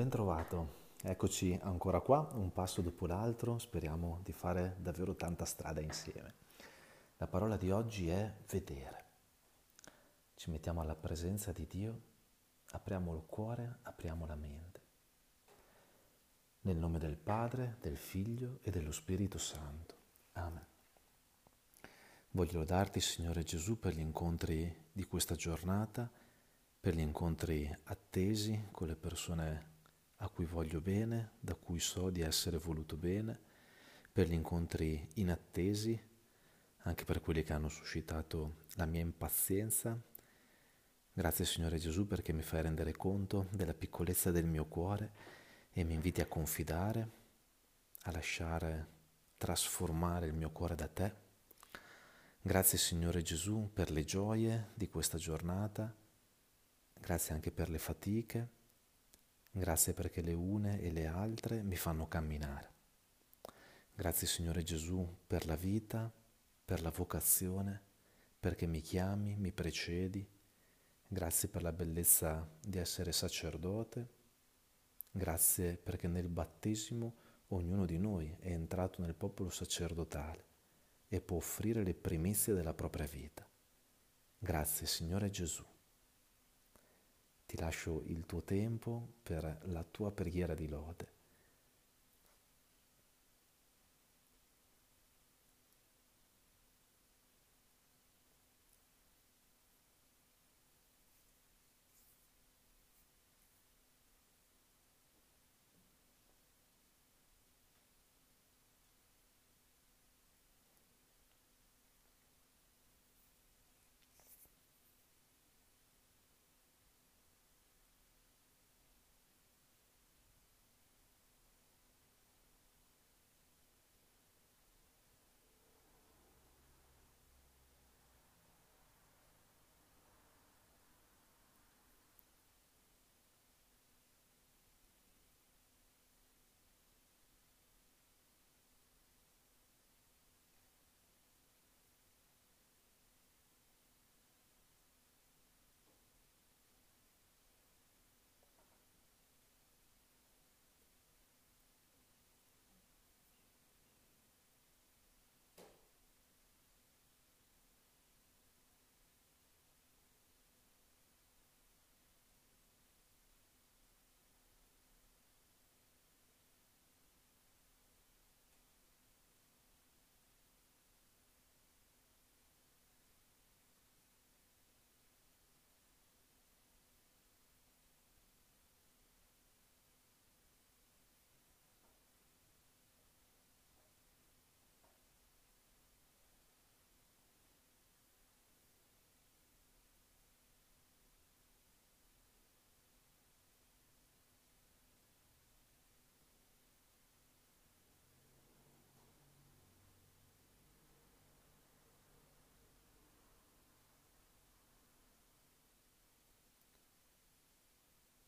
Bentrovato, eccoci ancora qua, un passo dopo l'altro, speriamo di fare davvero tanta strada insieme. La parola di oggi è vedere. Ci mettiamo alla presenza di Dio, apriamo il cuore, apriamo la mente. Nel nome del Padre, del Figlio e dello Spirito Santo. Amen. Voglio darti, Signore Gesù, per gli incontri di questa giornata, per gli incontri attesi con le persone a cui voglio bene, da cui so di essere voluto bene, per gli incontri inattesi, anche per quelli che hanno suscitato la mia impazienza. Grazie Signore Gesù perché mi fai rendere conto della piccolezza del mio cuore e mi inviti a confidare, a lasciare trasformare il mio cuore da te. Grazie Signore Gesù per le gioie di questa giornata, grazie anche per le fatiche Grazie perché le une e le altre mi fanno camminare. Grazie Signore Gesù per la vita, per la vocazione, perché mi chiami, mi precedi. Grazie per la bellezza di essere sacerdote. Grazie perché nel battesimo ognuno di noi è entrato nel popolo sacerdotale e può offrire le primizie della propria vita. Grazie Signore Gesù. Ti lascio il tuo tempo per la tua preghiera di lode.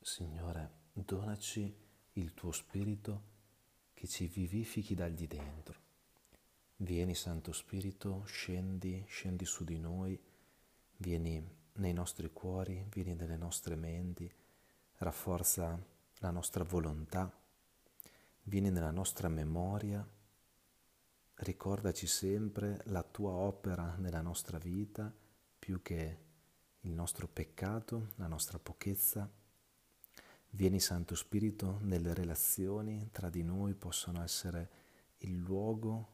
Signore, donaci il tuo Spirito che ci vivifichi dal di dentro. Vieni Santo Spirito, scendi, scendi su di noi, vieni nei nostri cuori, vieni nelle nostre menti, rafforza la nostra volontà, vieni nella nostra memoria, ricordaci sempre la tua opera nella nostra vita più che il nostro peccato, la nostra pochezza Vieni Santo Spirito nelle relazioni tra di noi possono essere il luogo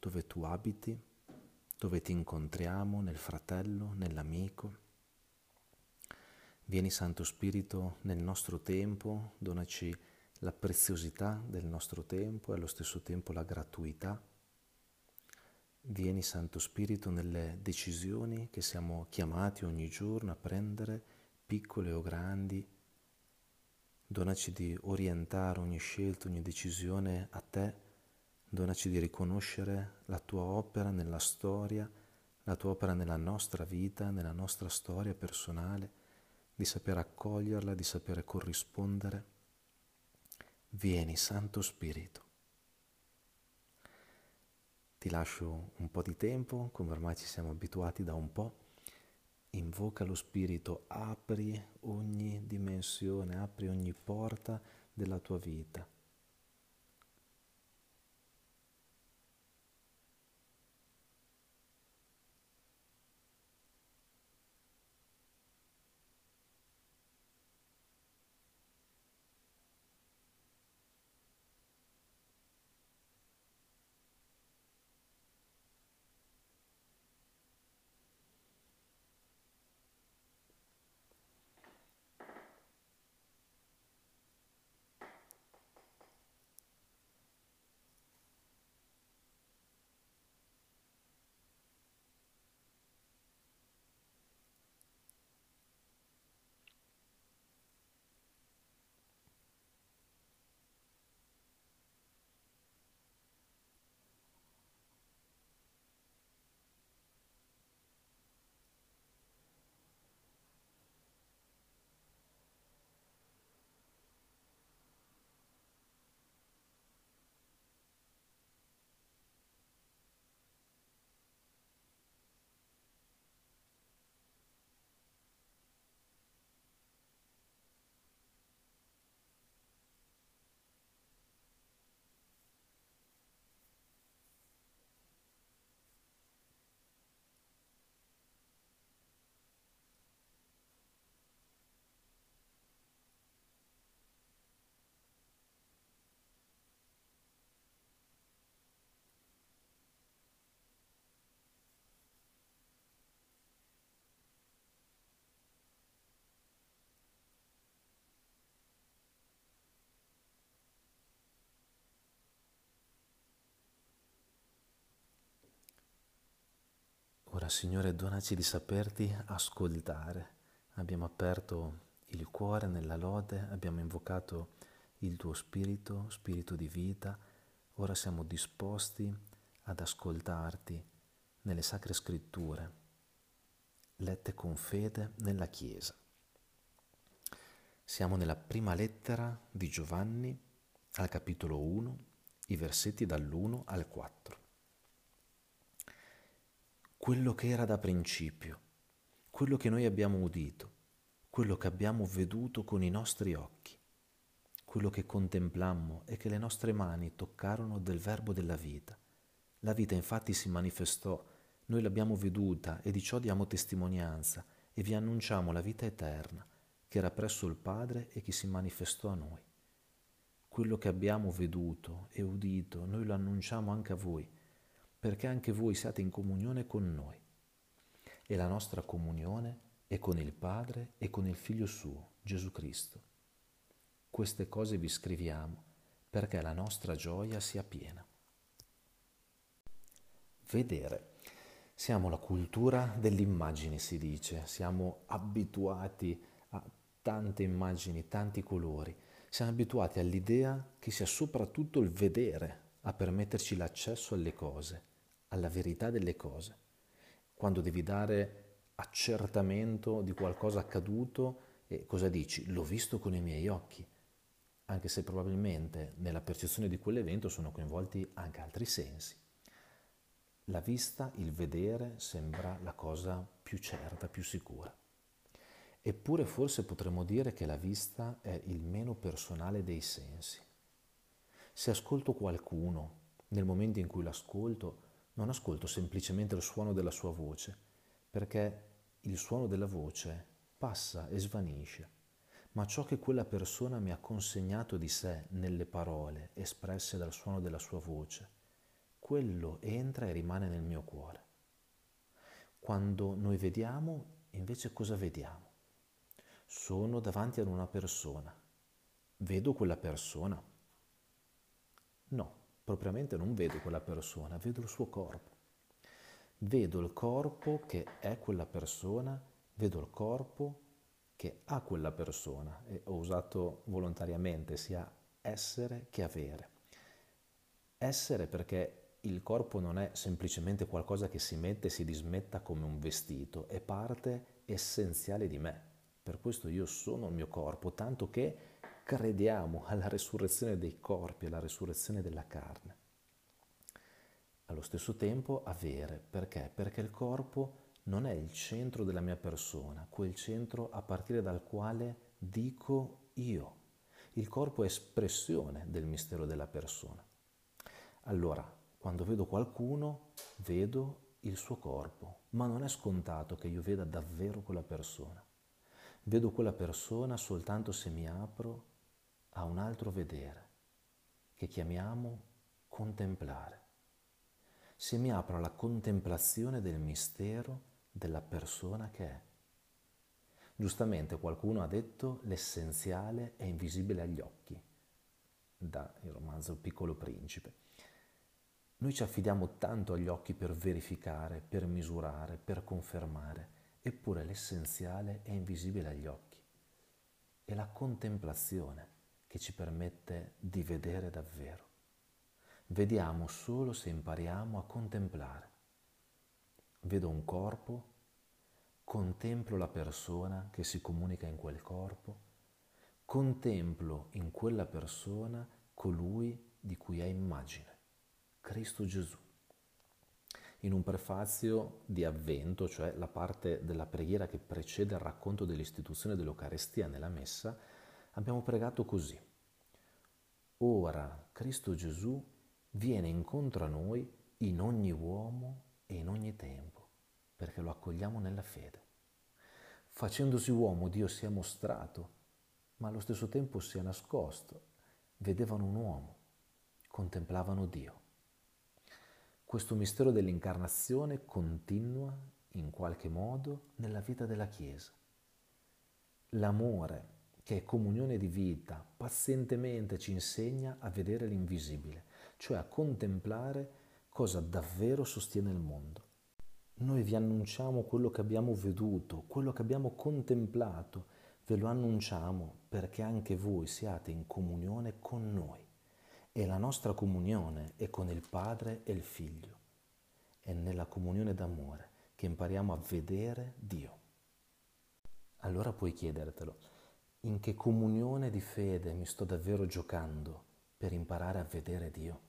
dove tu abiti, dove ti incontriamo nel fratello, nell'amico. Vieni Santo Spirito nel nostro tempo, donaci la preziosità del nostro tempo e allo stesso tempo la gratuità. Vieni Santo Spirito nelle decisioni che siamo chiamati ogni giorno a prendere, piccole o grandi, Donaci di orientare ogni scelta, ogni decisione a te. Donaci di riconoscere la tua opera nella storia, la tua opera nella nostra vita, nella nostra storia personale, di sapere accoglierla, di sapere corrispondere. Vieni, Santo Spirito. Ti lascio un po' di tempo, come ormai ci siamo abituati da un po' invoca lo Spirito, apri ogni dimensione, apri ogni porta della tua vita. Ora, Signore, donaci di saperti ascoltare. Abbiamo aperto il cuore nella lode, abbiamo invocato il tuo spirito, spirito di vita. Ora siamo disposti ad ascoltarti nelle sacre scritture, lette con fede nella Chiesa. Siamo nella prima lettera di Giovanni al capitolo 1, i versetti dall'1 al 4 quello che era da principio, quello che noi abbiamo udito, quello che abbiamo veduto con i nostri occhi, quello che contemplammo e che le nostre mani toccarono del verbo della vita. La vita infatti si manifestò, noi l'abbiamo veduta e di ciò diamo testimonianza e vi annunciamo la vita eterna che era presso il Padre e che si manifestò a noi. Quello che abbiamo veduto e udito, noi lo annunciamo anche a voi perché anche voi siate in comunione con noi. E la nostra comunione è con il Padre e con il Figlio suo, Gesù Cristo. Queste cose vi scriviamo perché la nostra gioia sia piena. Vedere. Siamo la cultura dell'immagine, si dice, siamo abituati a tante immagini, tanti colori, siamo abituati all'idea che sia soprattutto il vedere a permetterci l'accesso alle cose alla verità delle cose. Quando devi dare accertamento di qualcosa accaduto, e cosa dici? L'ho visto con i miei occhi, anche se probabilmente nella percezione di quell'evento sono coinvolti anche altri sensi. La vista, il vedere, sembra la cosa più certa, più sicura. Eppure forse potremmo dire che la vista è il meno personale dei sensi. Se ascolto qualcuno, nel momento in cui l'ascolto, non ascolto semplicemente il suono della sua voce, perché il suono della voce passa e svanisce, ma ciò che quella persona mi ha consegnato di sé nelle parole espresse dal suono della sua voce, quello entra e rimane nel mio cuore. Quando noi vediamo, invece cosa vediamo? Sono davanti ad una persona. Vedo quella persona? No, propriamente non vedo quella persona, vedo il suo corpo. Vedo il corpo che è quella persona, vedo il corpo che ha quella persona e ho usato volontariamente sia essere che avere. Essere perché il corpo non è semplicemente qualcosa che si mette e si dismetta come un vestito, è parte essenziale di me. Per questo io sono il mio corpo, tanto che crediamo alla resurrezione dei corpi, alla resurrezione della carne. Allo stesso tempo avere, perché? Perché il corpo non è il centro della mia persona, quel centro a partire dal quale dico io. Il corpo è espressione del mistero della persona. Allora, quando vedo qualcuno, vedo il suo corpo, ma non è scontato che io veda davvero quella persona. Vedo quella persona soltanto se mi apro a un altro vedere, che chiamiamo contemplare. Se mi apro alla contemplazione del mistero della persona che è. Giustamente qualcuno ha detto l'essenziale è invisibile agli occhi, da il romanzo piccolo principe. Noi ci affidiamo tanto agli occhi per verificare, per misurare, per confermare, eppure l'essenziale è invisibile agli occhi. È la contemplazione che ci permette di vedere davvero. Vediamo solo se impariamo a contemplare. Vedo un corpo, contemplo la persona che si comunica in quel corpo, contemplo in quella persona colui di cui è immagine, Cristo Gesù. In un prefazio di avvento, cioè la parte della preghiera che precede il racconto dell'istituzione dell'Eucarestia nella messa, abbiamo pregato così. Ora Cristo Gesù viene incontro a noi in ogni uomo e in ogni tempo perché lo accogliamo nella fede. Facendosi uomo Dio si è mostrato, ma allo stesso tempo si è nascosto. Vedevano un uomo, contemplavano Dio. Questo mistero dell'incarnazione continua in qualche modo nella vita della Chiesa. L'amore, che è comunione di vita, pazientemente ci insegna a vedere l'invisibile, cioè a contemplare cosa davvero sostiene il mondo. Noi vi annunciamo quello che abbiamo veduto, quello che abbiamo contemplato, ve lo annunciamo perché anche voi siate in comunione con noi. E la nostra comunione è con il Padre e il Figlio. È nella comunione d'amore che impariamo a vedere Dio. Allora puoi chiedertelo, in che comunione di fede mi sto davvero giocando per imparare a vedere Dio?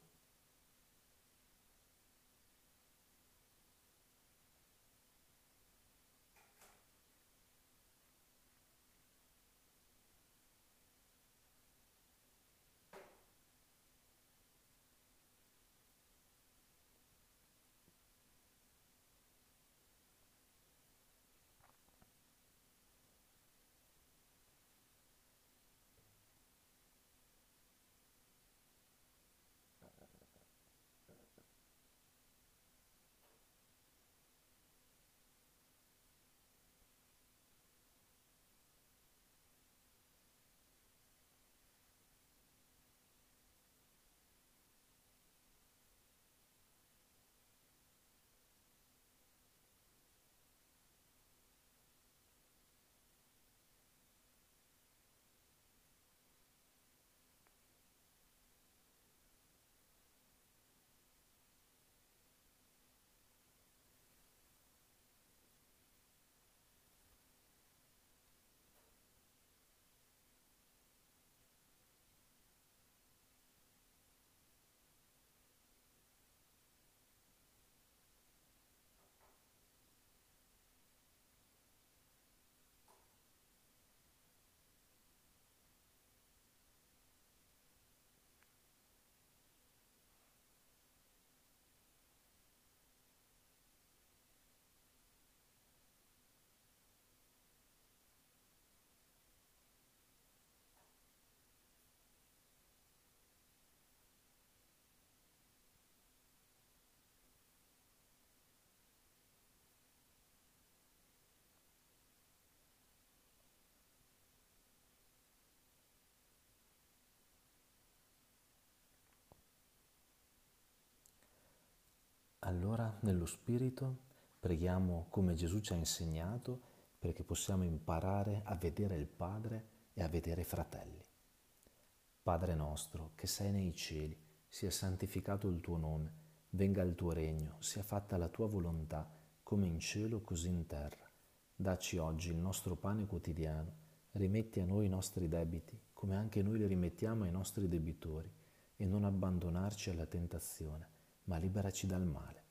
Allora nello Spirito preghiamo come Gesù ci ha insegnato perché possiamo imparare a vedere il Padre e a vedere i fratelli. Padre nostro, che sei nei cieli, sia santificato il tuo nome, venga il tuo regno, sia fatta la tua volontà, come in cielo così in terra. Dacci oggi il nostro pane quotidiano, rimetti a noi i nostri debiti, come anche noi li rimettiamo ai nostri debitori, e non abbandonarci alla tentazione ma liberaci dal male.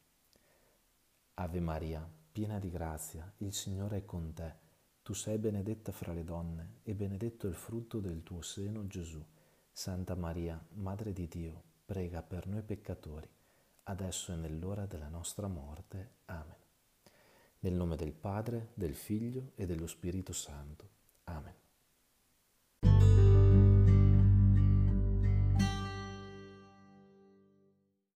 Ave Maria, piena di grazia, il Signore è con te. Tu sei benedetta fra le donne e benedetto il frutto del tuo seno, Gesù. Santa Maria, Madre di Dio, prega per noi peccatori, adesso e nell'ora della nostra morte. Amen. Nel nome del Padre, del Figlio e dello Spirito Santo. Amen.